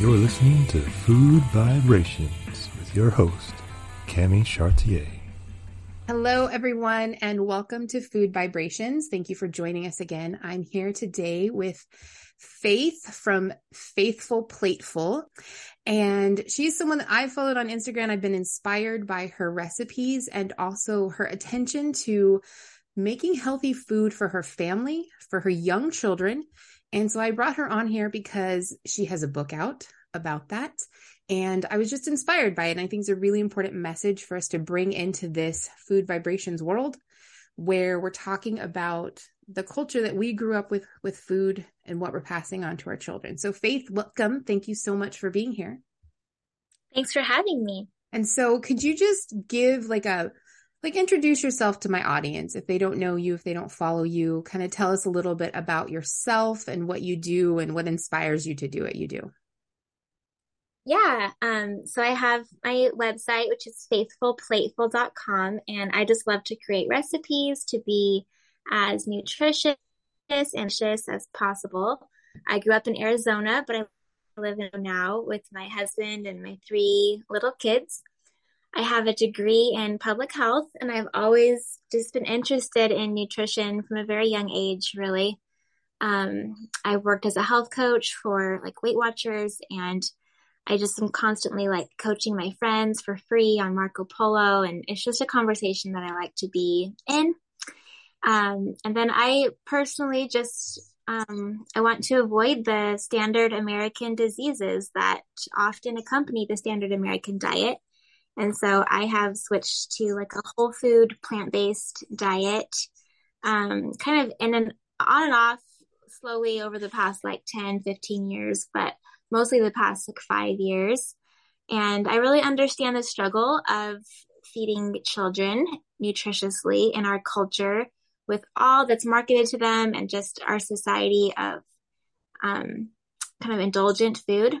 You're listening to Food Vibrations with your host, Cami Chartier. Hello, everyone, and welcome to Food Vibrations. Thank you for joining us again. I'm here today with Faith from Faithful Plateful. And she's someone that I've followed on Instagram. I've been inspired by her recipes and also her attention to making healthy food for her family, for her young children. And so I brought her on here because she has a book out about that. And I was just inspired by it. And I think it's a really important message for us to bring into this food vibrations world where we're talking about the culture that we grew up with with food and what we're passing on to our children. So Faith, welcome. Thank you so much for being here. Thanks for having me. And so could you just give like a like introduce yourself to my audience if they don't know you, if they don't follow you, kind of tell us a little bit about yourself and what you do and what inspires you to do what you do. Yeah, um, so I have my website, which is faithfulplateful.com, and I just love to create recipes to be as nutritious and delicious as possible. I grew up in Arizona, but I live now with my husband and my three little kids. I have a degree in public health, and I've always just been interested in nutrition from a very young age, really. Um, I worked as a health coach for like Weight Watchers, and I just am constantly like coaching my friends for free on Marco Polo, and it's just a conversation that I like to be in. Um, and then I personally just um, I want to avoid the standard American diseases that often accompany the standard American diet. And so I have switched to like a whole food, plant based diet, um, kind of in an on and off slowly over the past like 10, 15 years, but mostly the past like five years. And I really understand the struggle of feeding children nutritiously in our culture with all that's marketed to them and just our society of um, kind of indulgent food.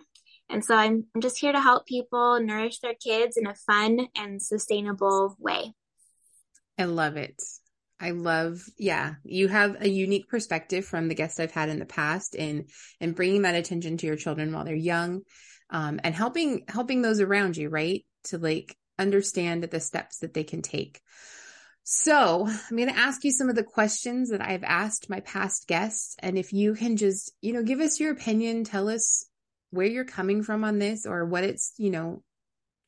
And so I'm, I'm just here to help people nourish their kids in a fun and sustainable way. I love it. I love, yeah, you have a unique perspective from the guests I've had in the past in, in bringing that attention to your children while they're young, um, and helping, helping those around you, right? To like understand the steps that they can take. So I'm going to ask you some of the questions that I've asked my past guests. And if you can just, you know, give us your opinion, tell us where you're coming from on this or what it's, you know,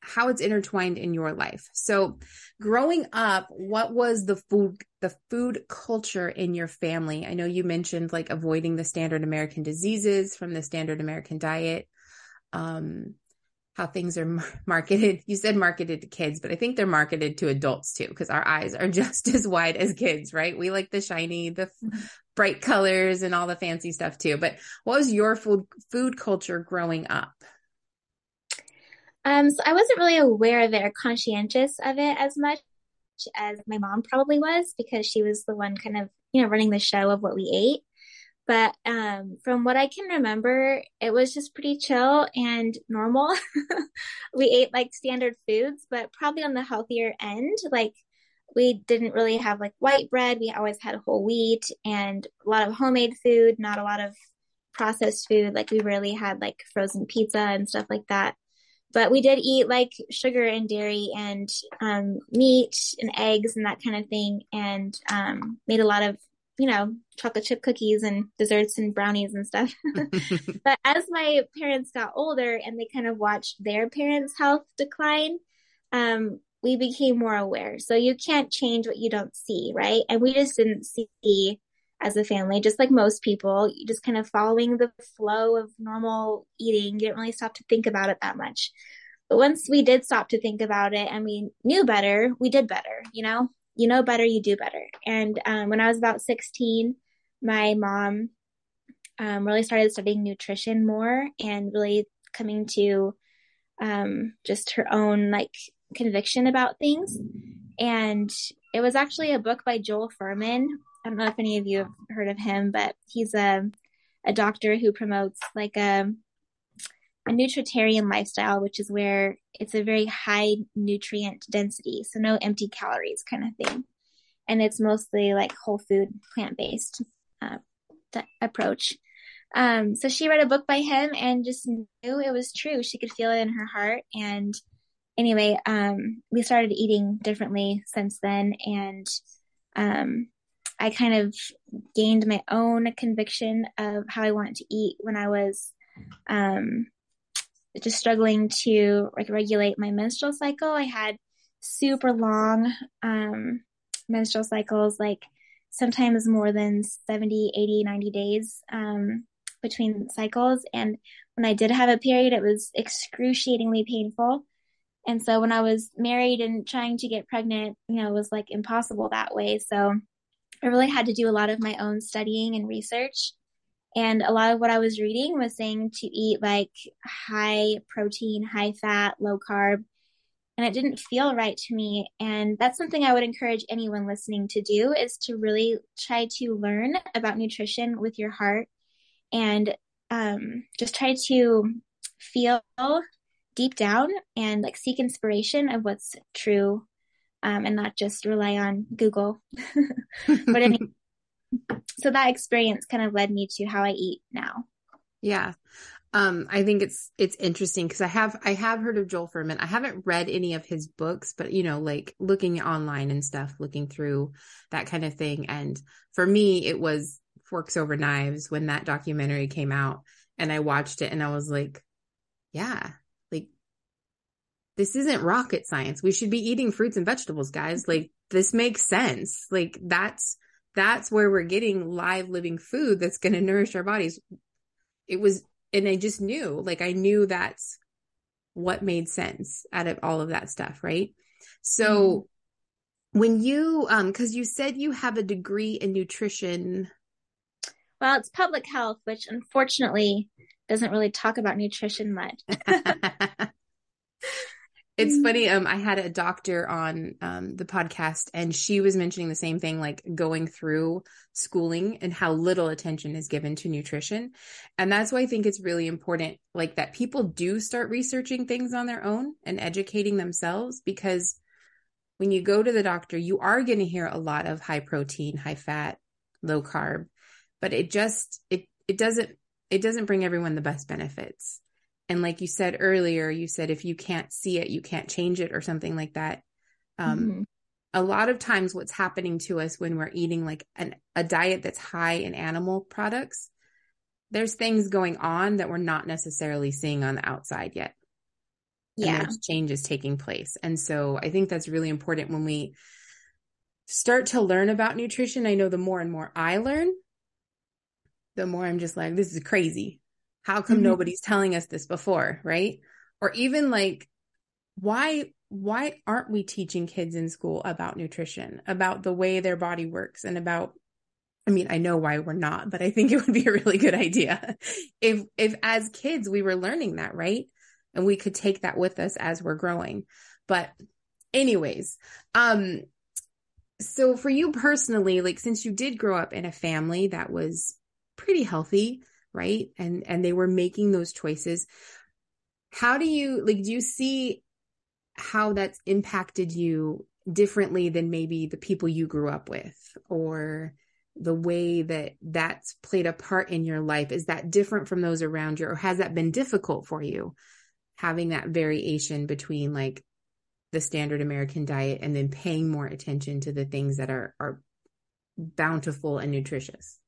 how it's intertwined in your life. So, growing up, what was the food the food culture in your family? I know you mentioned like avoiding the standard American diseases from the standard American diet. Um how things are marketed. You said marketed to kids, but I think they're marketed to adults too because our eyes are just as wide as kids, right? We like the shiny, the bright colors and all the fancy stuff too. But what was your food food culture growing up? Um, so I wasn't really aware of it or conscientious of it as much as my mom probably was because she was the one kind of, you know, running the show of what we ate. But um, from what I can remember, it was just pretty chill and normal. we ate like standard foods, but probably on the healthier end. Like we didn't really have like white bread. We always had whole wheat and a lot of homemade food, not a lot of processed food. Like we rarely had like frozen pizza and stuff like that but we did eat like sugar and dairy and um, meat and eggs and that kind of thing and um, made a lot of you know chocolate chip cookies and desserts and brownies and stuff but as my parents got older and they kind of watched their parents health decline um, we became more aware so you can't change what you don't see right and we just didn't see as a family, just like most people, just kind of following the flow of normal eating. You didn't really stop to think about it that much. But once we did stop to think about it and we knew better, we did better, you know? You know better, you do better. And um, when I was about 16, my mom um, really started studying nutrition more and really coming to um, just her own like conviction about things. And it was actually a book by Joel Fuhrman I don't know if any of you have heard of him, but he's a a doctor who promotes like a a nutritarian lifestyle, which is where it's a very high nutrient density, so no empty calories kind of thing, and it's mostly like whole food, plant based uh, approach. Um, so she read a book by him and just knew it was true. She could feel it in her heart. And anyway, um, we started eating differently since then. And, um, I kind of gained my own conviction of how I wanted to eat when I was, um, just struggling to like regulate my menstrual cycle. I had super long, um, menstrual cycles, like sometimes more than 70, 80, 90 days. Um, between cycles. And when I did have a period, it was excruciatingly painful. And so when I was married and trying to get pregnant, you know, it was like impossible that way. So I really had to do a lot of my own studying and research. And a lot of what I was reading was saying to eat like high protein, high fat, low carb. And it didn't feel right to me. And that's something I would encourage anyone listening to do is to really try to learn about nutrition with your heart and um, just try to feel deep down and like seek inspiration of what's true um, and not just rely on Google. but anyway, so that experience kind of led me to how I eat now. Yeah. Um, I think it's it's interesting because I have I have heard of Joel Fuhrman. I haven't read any of his books, but you know, like looking online and stuff, looking through that kind of thing. And for me, it was Forks Over Knives when that documentary came out and I watched it and I was like, yeah, like this isn't rocket science. We should be eating fruits and vegetables, guys. Like this makes sense. Like that's that's where we're getting live living food that's going to nourish our bodies. It was and I just knew, like I knew that's what made sense out of all of that stuff, right? So mm-hmm. when you um cuz you said you have a degree in nutrition well, it's public health, which unfortunately doesn't really talk about nutrition much. it's funny. Um, I had a doctor on um, the podcast, and she was mentioning the same thing, like going through schooling and how little attention is given to nutrition, and that's why I think it's really important, like that people do start researching things on their own and educating themselves, because when you go to the doctor, you are going to hear a lot of high protein, high fat, low carb, but it just it it doesn't it doesn't bring everyone the best benefits and like you said earlier you said if you can't see it you can't change it or something like that. Um, mm-hmm. a lot of times what's happening to us when we're eating like an, a diet that's high in animal products there's things going on that we're not necessarily seeing on the outside yet. Yeah. there's changes taking place. And so i think that's really important when we start to learn about nutrition. I know the more and more i learn the more I'm just like, this is crazy. How come mm-hmm. nobody's telling us this before? Right. Or even like, why, why aren't we teaching kids in school about nutrition, about the way their body works and about, I mean, I know why we're not, but I think it would be a really good idea if, if as kids we were learning that, right? And we could take that with us as we're growing. But anyways, um, so for you personally, like since you did grow up in a family that was pretty healthy, right? And and they were making those choices. How do you like do you see how that's impacted you differently than maybe the people you grew up with or the way that that's played a part in your life is that different from those around you or has that been difficult for you having that variation between like the standard american diet and then paying more attention to the things that are are bountiful and nutritious it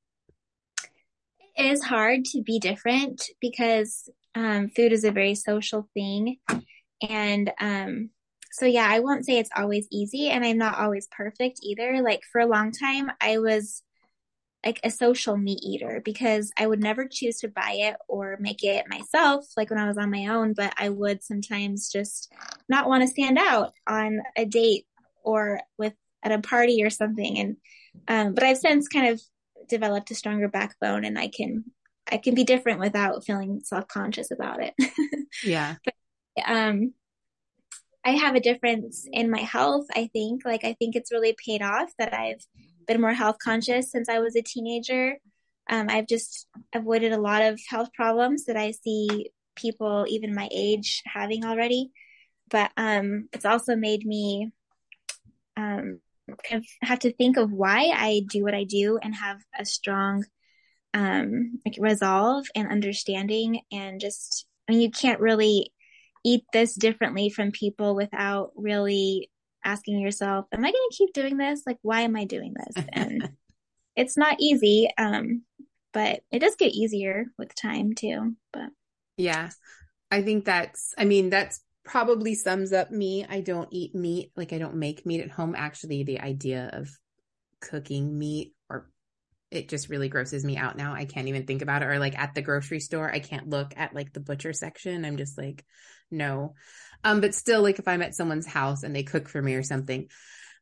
is hard to be different because um, food is a very social thing. And um, so, yeah, I won't say it's always easy, and I'm not always perfect either. Like, for a long time, I was like a social meat eater because I would never choose to buy it or make it myself, like when I was on my own, but I would sometimes just not want to stand out on a date or with at a party or something. And, um, but I've since kind of developed a stronger backbone and I can I can be different without feeling self-conscious about it. yeah. But, um I have a difference in my health, I think. Like I think it's really paid off that I've been more health conscious since I was a teenager. Um, I've just avoided a lot of health problems that I see people even my age having already. But um, it's also made me um, have to think of why I do what I do and have a strong um like resolve and understanding and just I mean you can't really eat this differently from people without really asking yourself, am I going to keep doing this? Like, why am I doing this? And it's not easy. Um, but it does get easier with time too. But yeah, I think that's, I mean, that's probably sums up me. I don't eat meat. Like I don't make meat at home. Actually, the idea of cooking meat or it just really grosses me out now. I can't even think about it. Or like at the grocery store, I can't look at like the butcher section. I'm just like, no. Um, but still, like if I'm at someone's house and they cook for me or something,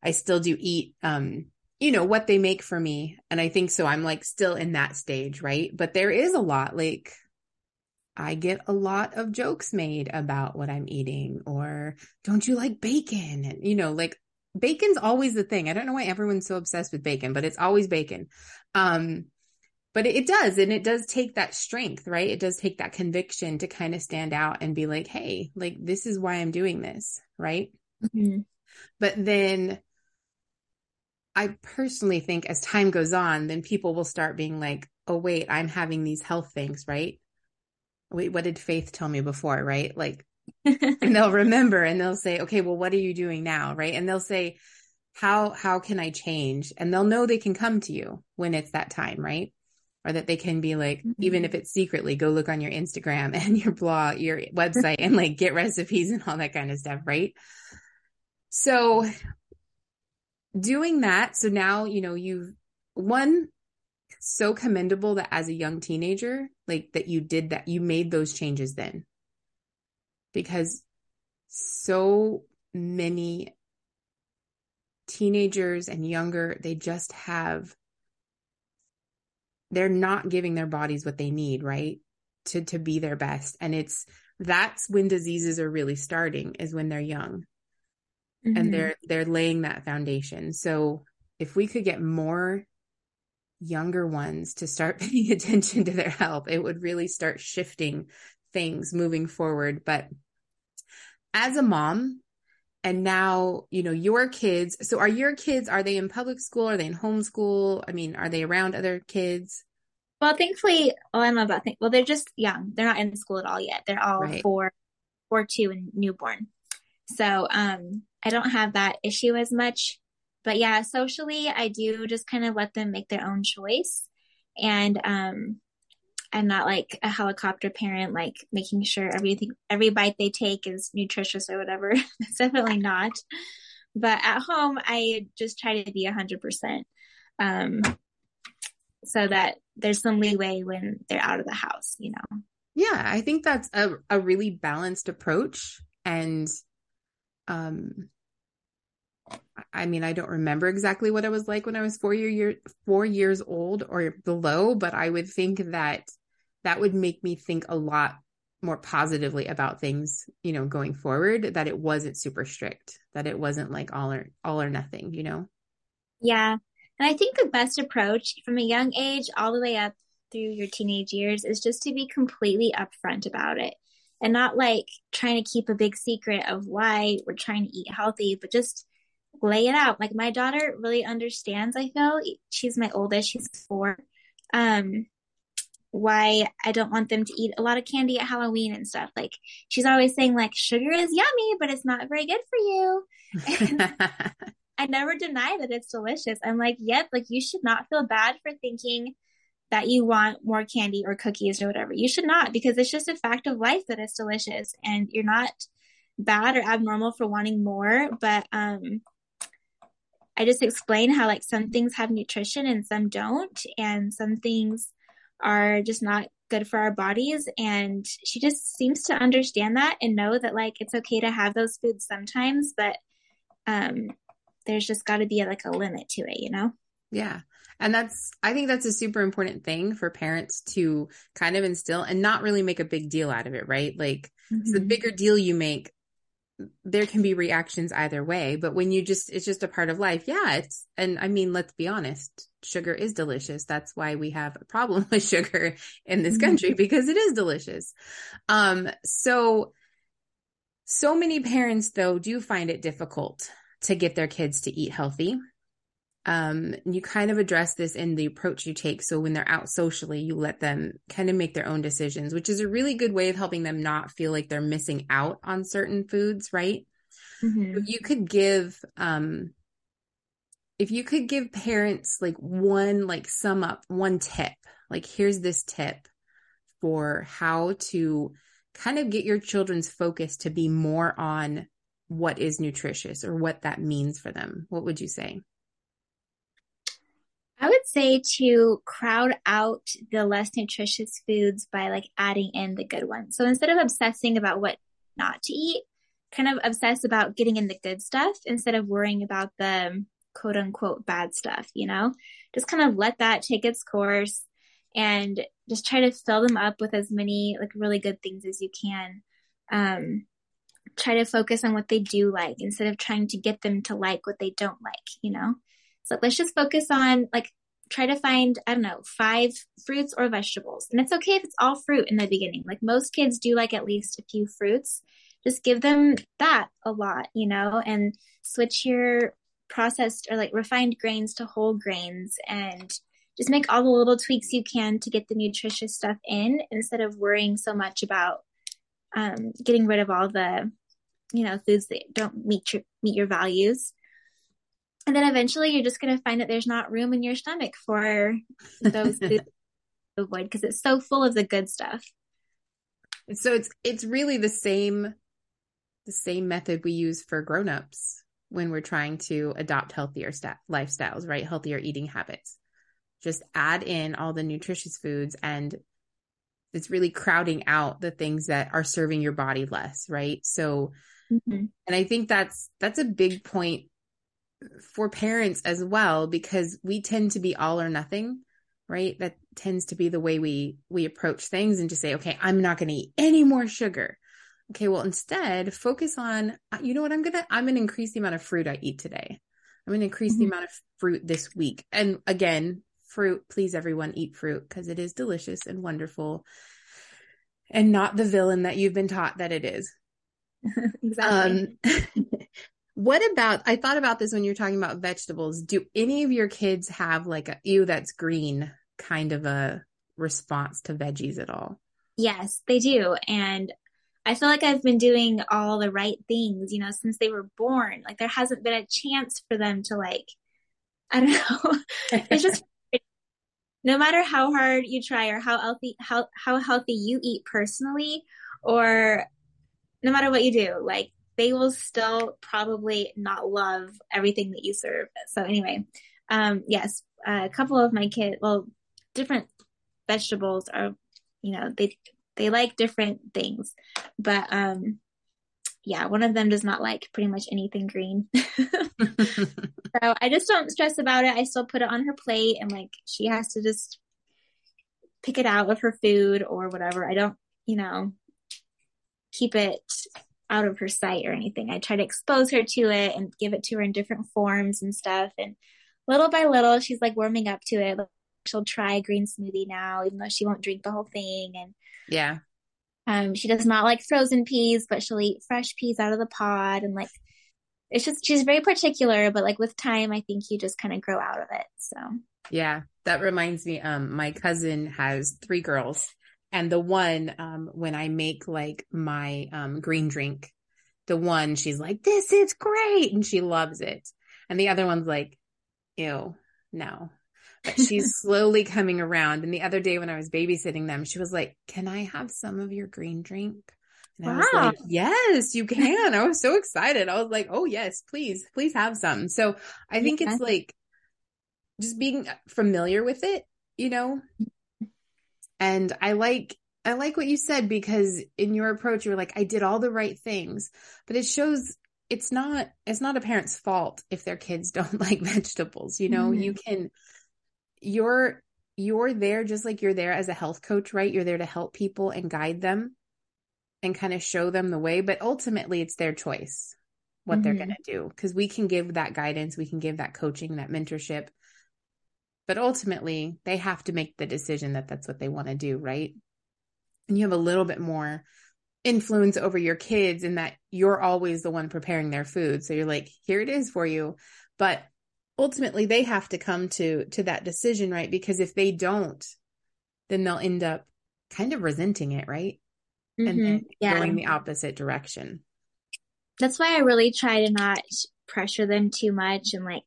I still do eat, um, you know, what they make for me. And I think so. I'm like still in that stage, right? But there is a lot like, I get a lot of jokes made about what I'm eating or don't you like bacon? And, you know, like bacon's always the thing. I don't know why everyone's so obsessed with bacon, but it's always bacon. Um, but it, it does. And it does take that strength, right? It does take that conviction to kind of stand out and be like, Hey, like this is why I'm doing this. Right. Mm-hmm. But then I personally think as time goes on, then people will start being like, Oh, wait, I'm having these health things, right? Wait, what did Faith tell me before? Right. Like, and they'll remember and they'll say, okay, well, what are you doing now? Right. And they'll say, how, how can I change? And they'll know they can come to you when it's that time. Right or that they can be like, mm-hmm. even if it's secretly, go look on your Instagram and your blog, your website, and like get recipes and all that kind of stuff, right? So, doing that, so now, you know, you've one, so commendable that as a young teenager, like that you did that, you made those changes then. Because so many teenagers and younger, they just have they're not giving their bodies what they need, right? To to be their best. And it's that's when diseases are really starting is when they're young. Mm-hmm. And they're they're laying that foundation. So if we could get more younger ones to start paying attention to their health, it would really start shifting things moving forward. But as a mom, and now you know your kids so are your kids are they in public school? Are they in homeschool i mean are they around other kids? Well thankfully oh i love that thing. Well they're just young. They're not in school at all yet. They're all right. four four two and newborn. So um i don't have that issue as much but yeah socially i do just kind of let them make their own choice and um I'm not like a helicopter parent, like making sure everything, every bite they take is nutritious or whatever. it's definitely not. But at home, I just try to be a hundred percent. Um, so that there's some leeway when they're out of the house, you know? Yeah. I think that's a, a really balanced approach. And, um, I mean, I don't remember exactly what it was like when I was four year, four years old or below, but I would think that that would make me think a lot more positively about things, you know, going forward, that it wasn't super strict, that it wasn't like all or all or nothing, you know? Yeah. And I think the best approach from a young age all the way up through your teenage years is just to be completely upfront about it and not like trying to keep a big secret of why we're trying to eat healthy, but just lay it out. Like my daughter really understands, I feel. She's my oldest, she's four. Um, why I don't want them to eat a lot of candy at Halloween and stuff. Like she's always saying like sugar is yummy, but it's not very good for you. I never deny that it's delicious. I'm like, yep, like you should not feel bad for thinking that you want more candy or cookies or whatever. You should not because it's just a fact of life that it's delicious and you're not bad or abnormal for wanting more, but um I just explain how like some things have nutrition and some don't and some things are just not good for our bodies and she just seems to understand that and know that like it's okay to have those foods sometimes but um there's just got to be like a limit to it you know? Yeah. And that's i think that's a super important thing for parents to kind of instill and not really make a big deal out of it right? Like mm-hmm. the bigger deal you make there can be reactions either way but when you just it's just a part of life yeah it's and i mean let's be honest sugar is delicious. That's why we have a problem with sugar in this mm-hmm. country because it is delicious. Um so so many parents though do find it difficult to get their kids to eat healthy um, you kind of address this in the approach you take. So when they're out socially, you let them kind of make their own decisions, which is a really good way of helping them not feel like they're missing out on certain foods, right? Mm-hmm. You could give, um, if you could give parents like one, like sum up one tip, like here's this tip for how to kind of get your children's focus to be more on what is nutritious or what that means for them, what would you say? I would say to crowd out the less nutritious foods by like adding in the good ones. So instead of obsessing about what not to eat, kind of obsess about getting in the good stuff instead of worrying about the quote unquote bad stuff, you know? Just kind of let that take its course and just try to fill them up with as many like really good things as you can. Um, try to focus on what they do like instead of trying to get them to like what they don't like, you know? So let's just focus on like try to find, I don't know, five fruits or vegetables. And it's okay if it's all fruit in the beginning. Like most kids do like at least a few fruits. Just give them that a lot, you know, and switch your processed or like refined grains to whole grains and just make all the little tweaks you can to get the nutritious stuff in instead of worrying so much about um, getting rid of all the you know foods that don't meet your meet your values and then eventually you're just going to find that there's not room in your stomach for those foods to avoid because it's so full of the good stuff. So it's it's really the same the same method we use for grown-ups when we're trying to adopt healthier sta- lifestyles right? Healthier eating habits. Just add in all the nutritious foods and it's really crowding out the things that are serving your body less right? So mm-hmm. and i think that's that's a big point for parents as well because we tend to be all or nothing right? That tends to be the way we we approach things and just say okay i'm not going to eat any more sugar. Okay well instead focus on uh, you know what? I'm gonna i'm gonna increase the amount of fruit i eat today. I'm gonna increase mm-hmm. the amount of fruit this week. And again fruit please everyone eat fruit because it is delicious and wonderful and not the villain that you've been taught that it is. Exactly. Um, What about, I thought about this when you're talking about vegetables. Do any of your kids have like a, ew, that's green kind of a response to veggies at all? Yes, they do. And I feel like I've been doing all the right things, you know, since they were born. Like there hasn't been a chance for them to like, I don't know. it's just no matter how hard you try or how healthy how how healthy you eat personally or no matter what you do, like they will still probably not love everything that you serve. So anyway, um, yes, a couple of my kids, well, different vegetables are, you know, they, they like different things, but, um, yeah, one of them does not like pretty much anything green. so I just don't stress about it. I still put it on her plate and like she has to just pick it out of her food or whatever. I don't, you know, keep it out of her sight or anything. I try to expose her to it and give it to her in different forms and stuff. And little by little, she's like warming up to it. She'll try a green smoothie now, even though she won't drink the whole thing. And yeah, um, she does not like frozen peas, but she'll eat fresh peas out of the pod. And like, it's just, she's very particular, but like with time, I think you just kind of grow out of it. So yeah, that reminds me. Um, my cousin has three girls and the one, um, when I make like my, um, green drink, the one she's like, this is great. And she loves it. And the other one's like, ew, no. But she's slowly coming around. And the other day when I was babysitting them, she was like, can I have some of your green drink? And wow. I was like, yes, you can. I was so excited. I was like, oh yes, please, please have some. So I think yeah. it's like just being familiar with it, you know, and I like, I like what you said because in your approach, you're like, I did all the right things, but it shows it's not, it's not a parent's fault if their kids don't like vegetables. You know, mm-hmm. you can, you're, you're there just like you're there as a health coach, right? You're there to help people and guide them and kind of show them the way, but ultimately it's their choice what mm-hmm. they're going to do because we can give that guidance, we can give that coaching, that mentorship, but ultimately, they have to make the decision that that's what they want to do, right? And you have a little bit more influence over your kids in that you're always the one preparing their food. So you're like, here it is for you. But ultimately they have to come to to that decision, right? Because if they don't, then they'll end up kind of resenting it, right? Mm-hmm. And then yeah. going the opposite direction. That's why I really try to not pressure them too much and like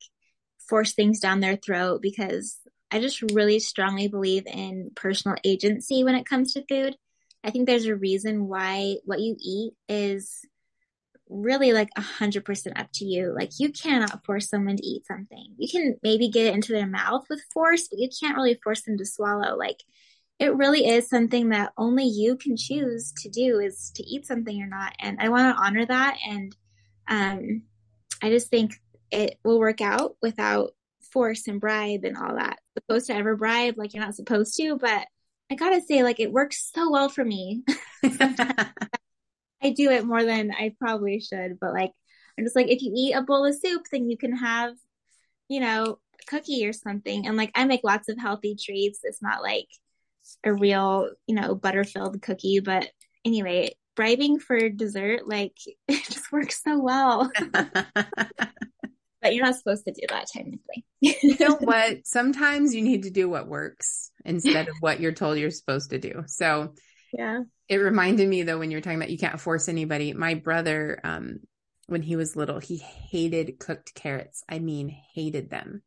force things down their throat because I just really strongly believe in personal agency when it comes to food. I think there's a reason why what you eat is really like a hundred percent up to you. Like you cannot force someone to eat something. You can maybe get it into their mouth with force, but you can't really force them to swallow. Like it really is something that only you can choose to do is to eat something or not. And I want to honor that. And um, I just think it will work out without force and bribe and all that. Supposed to ever bribe, like you're not supposed to, but I gotta say, like it works so well for me. I do it more than I probably should, but like I'm just like if you eat a bowl of soup, then you can have, you know, a cookie or something. And like I make lots of healthy treats. It's not like a real, you know, butter filled cookie. But anyway, bribing for dessert, like it just works so well. but you're not supposed to do that technically. you know what? Sometimes you need to do what works instead of what you're told you're supposed to do. So yeah, it reminded me though when you were talking about you can't force anybody. My brother, um, when he was little, he hated cooked carrots. I mean, hated them.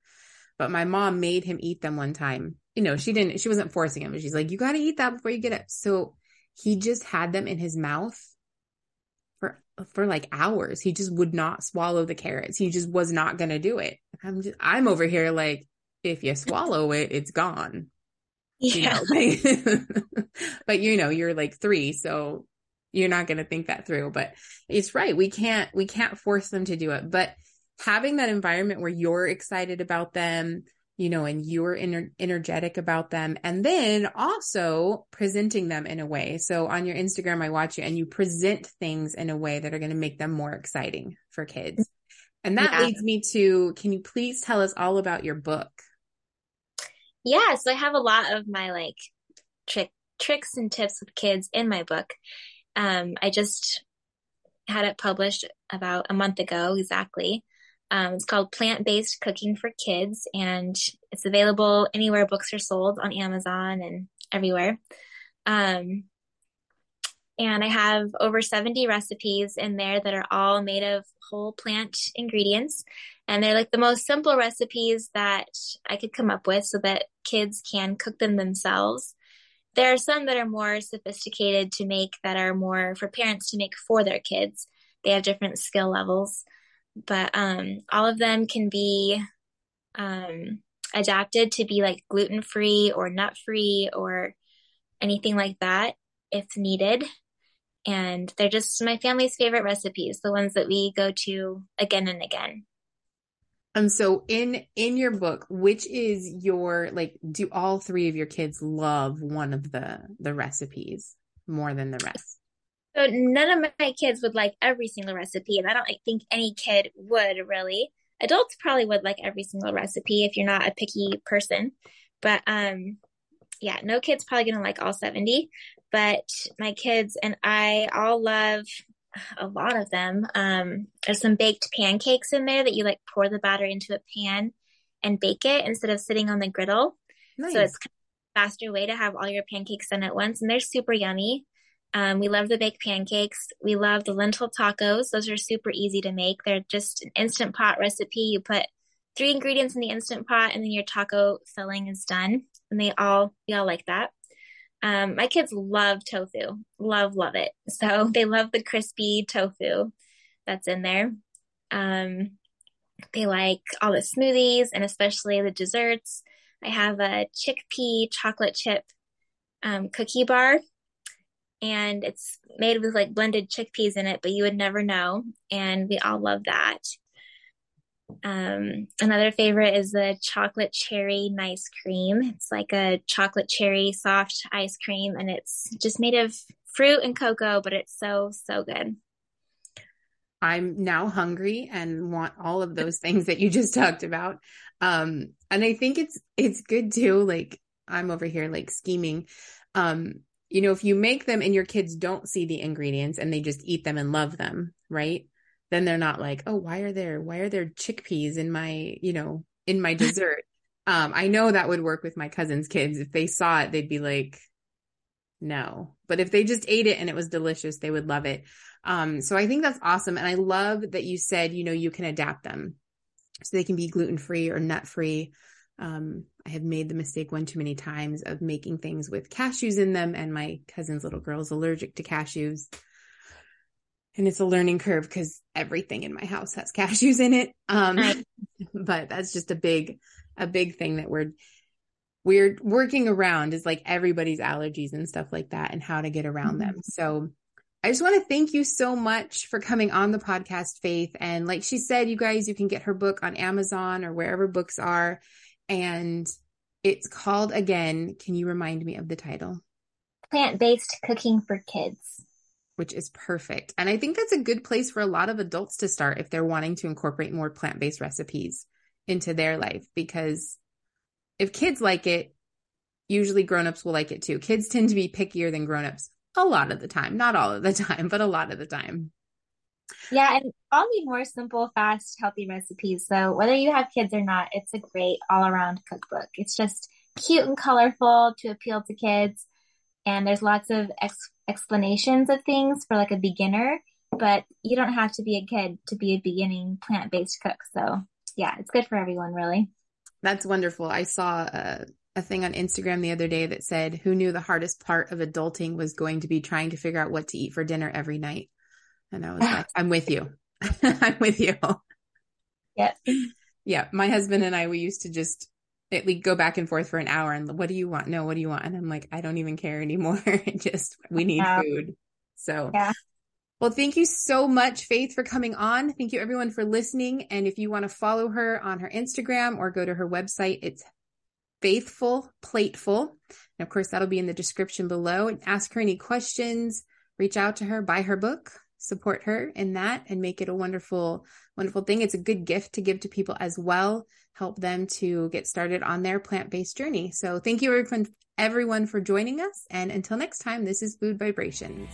But my mom made him eat them one time. You know, she didn't, she wasn't forcing him, but she's like, you got to eat that before you get up." So he just had them in his mouth for, for like hours. He just would not swallow the carrots. He just was not going to do it. I'm just, I'm over here like, if you swallow it, it's gone. Yeah. You know? but you know, you're like three, so you're not going to think that through. But it's right. We can't, we can't force them to do it. But having that environment where you're excited about them, you know, and you're ener- energetic about them, and then also presenting them in a way. So on your Instagram, I watch you and you present things in a way that are going to make them more exciting for kids. And that yeah. leads me to can you please tell us all about your book? Yeah, so I have a lot of my like trick tricks and tips with kids in my book. Um, I just had it published about a month ago exactly. Um, it's called Plant Based Cooking for Kids, and it's available anywhere books are sold on Amazon and everywhere. Um, and I have over 70 recipes in there that are all made of whole plant ingredients. And they're like the most simple recipes that I could come up with so that kids can cook them themselves. There are some that are more sophisticated to make that are more for parents to make for their kids. They have different skill levels, but um, all of them can be um, adapted to be like gluten free or nut free or anything like that if needed. And they're just my family's favorite recipes the ones that we go to again and again. And so in in your book which is your like do all three of your kids love one of the the recipes more than the rest so none of my kids would like every single recipe and i don't think any kid would really adults probably would like every single recipe if you're not a picky person but um yeah no kid's probably gonna like all 70 but my kids and I all love a lot of them. Um, there's some baked pancakes in there that you like pour the batter into a pan and bake it instead of sitting on the griddle. Nice. So it's kind of a faster way to have all your pancakes done at once, and they're super yummy. Um, we love the baked pancakes. We love the lentil tacos. Those are super easy to make. They're just an instant pot recipe. You put three ingredients in the instant pot, and then your taco filling is done. And they all we all like that. Um, my kids love tofu, love, love it. So they love the crispy tofu that's in there. Um, they like all the smoothies and especially the desserts. I have a chickpea chocolate chip um, cookie bar, and it's made with like blended chickpeas in it, but you would never know. And we all love that. Um, another favorite is the chocolate cherry nice cream. It's like a chocolate cherry soft ice cream, and it's just made of fruit and cocoa, but it's so, so good. I'm now hungry and want all of those things that you just talked about. Um, and I think it's it's good too. Like I'm over here like scheming. Um, you know, if you make them and your kids don't see the ingredients and they just eat them and love them, right? then they're not like, oh, why are there why are there chickpeas in my, you know, in my dessert. um, I know that would work with my cousin's kids. If they saw it, they'd be like, no. But if they just ate it and it was delicious, they would love it. Um, so I think that's awesome. And I love that you said, you know, you can adapt them so they can be gluten free or nut free. Um, I have made the mistake one too many times of making things with cashews in them, and my cousin's little girl is allergic to cashews. And it's a learning curve because everything in my house has cashews in it. Um, but that's just a big, a big thing that we're we're working around is like everybody's allergies and stuff like that and how to get around mm-hmm. them. So I just want to thank you so much for coming on the podcast, Faith. And like she said, you guys, you can get her book on Amazon or wherever books are. And it's called again, can you remind me of the title? Plant based cooking for kids. Which is perfect. And I think that's a good place for a lot of adults to start if they're wanting to incorporate more plant based recipes into their life. Because if kids like it, usually grown-ups will like it too. Kids tend to be pickier than grown-ups a lot of the time, not all of the time, but a lot of the time. Yeah, and I'll need more simple, fast, healthy recipes. So whether you have kids or not, it's a great all-around cookbook. It's just cute and colorful to appeal to kids, and there's lots of ex- explanations of things for like a beginner. But you don't have to be a kid to be a beginning plant-based cook. So yeah, it's good for everyone, really. That's wonderful. I saw a, a thing on Instagram the other day that said, "Who knew the hardest part of adulting was going to be trying to figure out what to eat for dinner every night?" And I was like, "I'm with you. I'm with you." Yeah. Yeah. My husband and I, we used to just at least go back and forth for an hour and what do you want? No, what do you want? And I'm like, I don't even care anymore. just we need yeah. food. So yeah. Well, thank you so much, Faith, for coming on. Thank you everyone for listening. And if you want to follow her on her Instagram or go to her website, it's Faithful Plateful. And of course, that'll be in the description below. And ask her any questions, reach out to her, buy her book, support her in that, and make it a wonderful, wonderful thing. It's a good gift to give to people as well, help them to get started on their plant based journey. So thank you everyone, everyone for joining us. And until next time, this is Food Vibrations.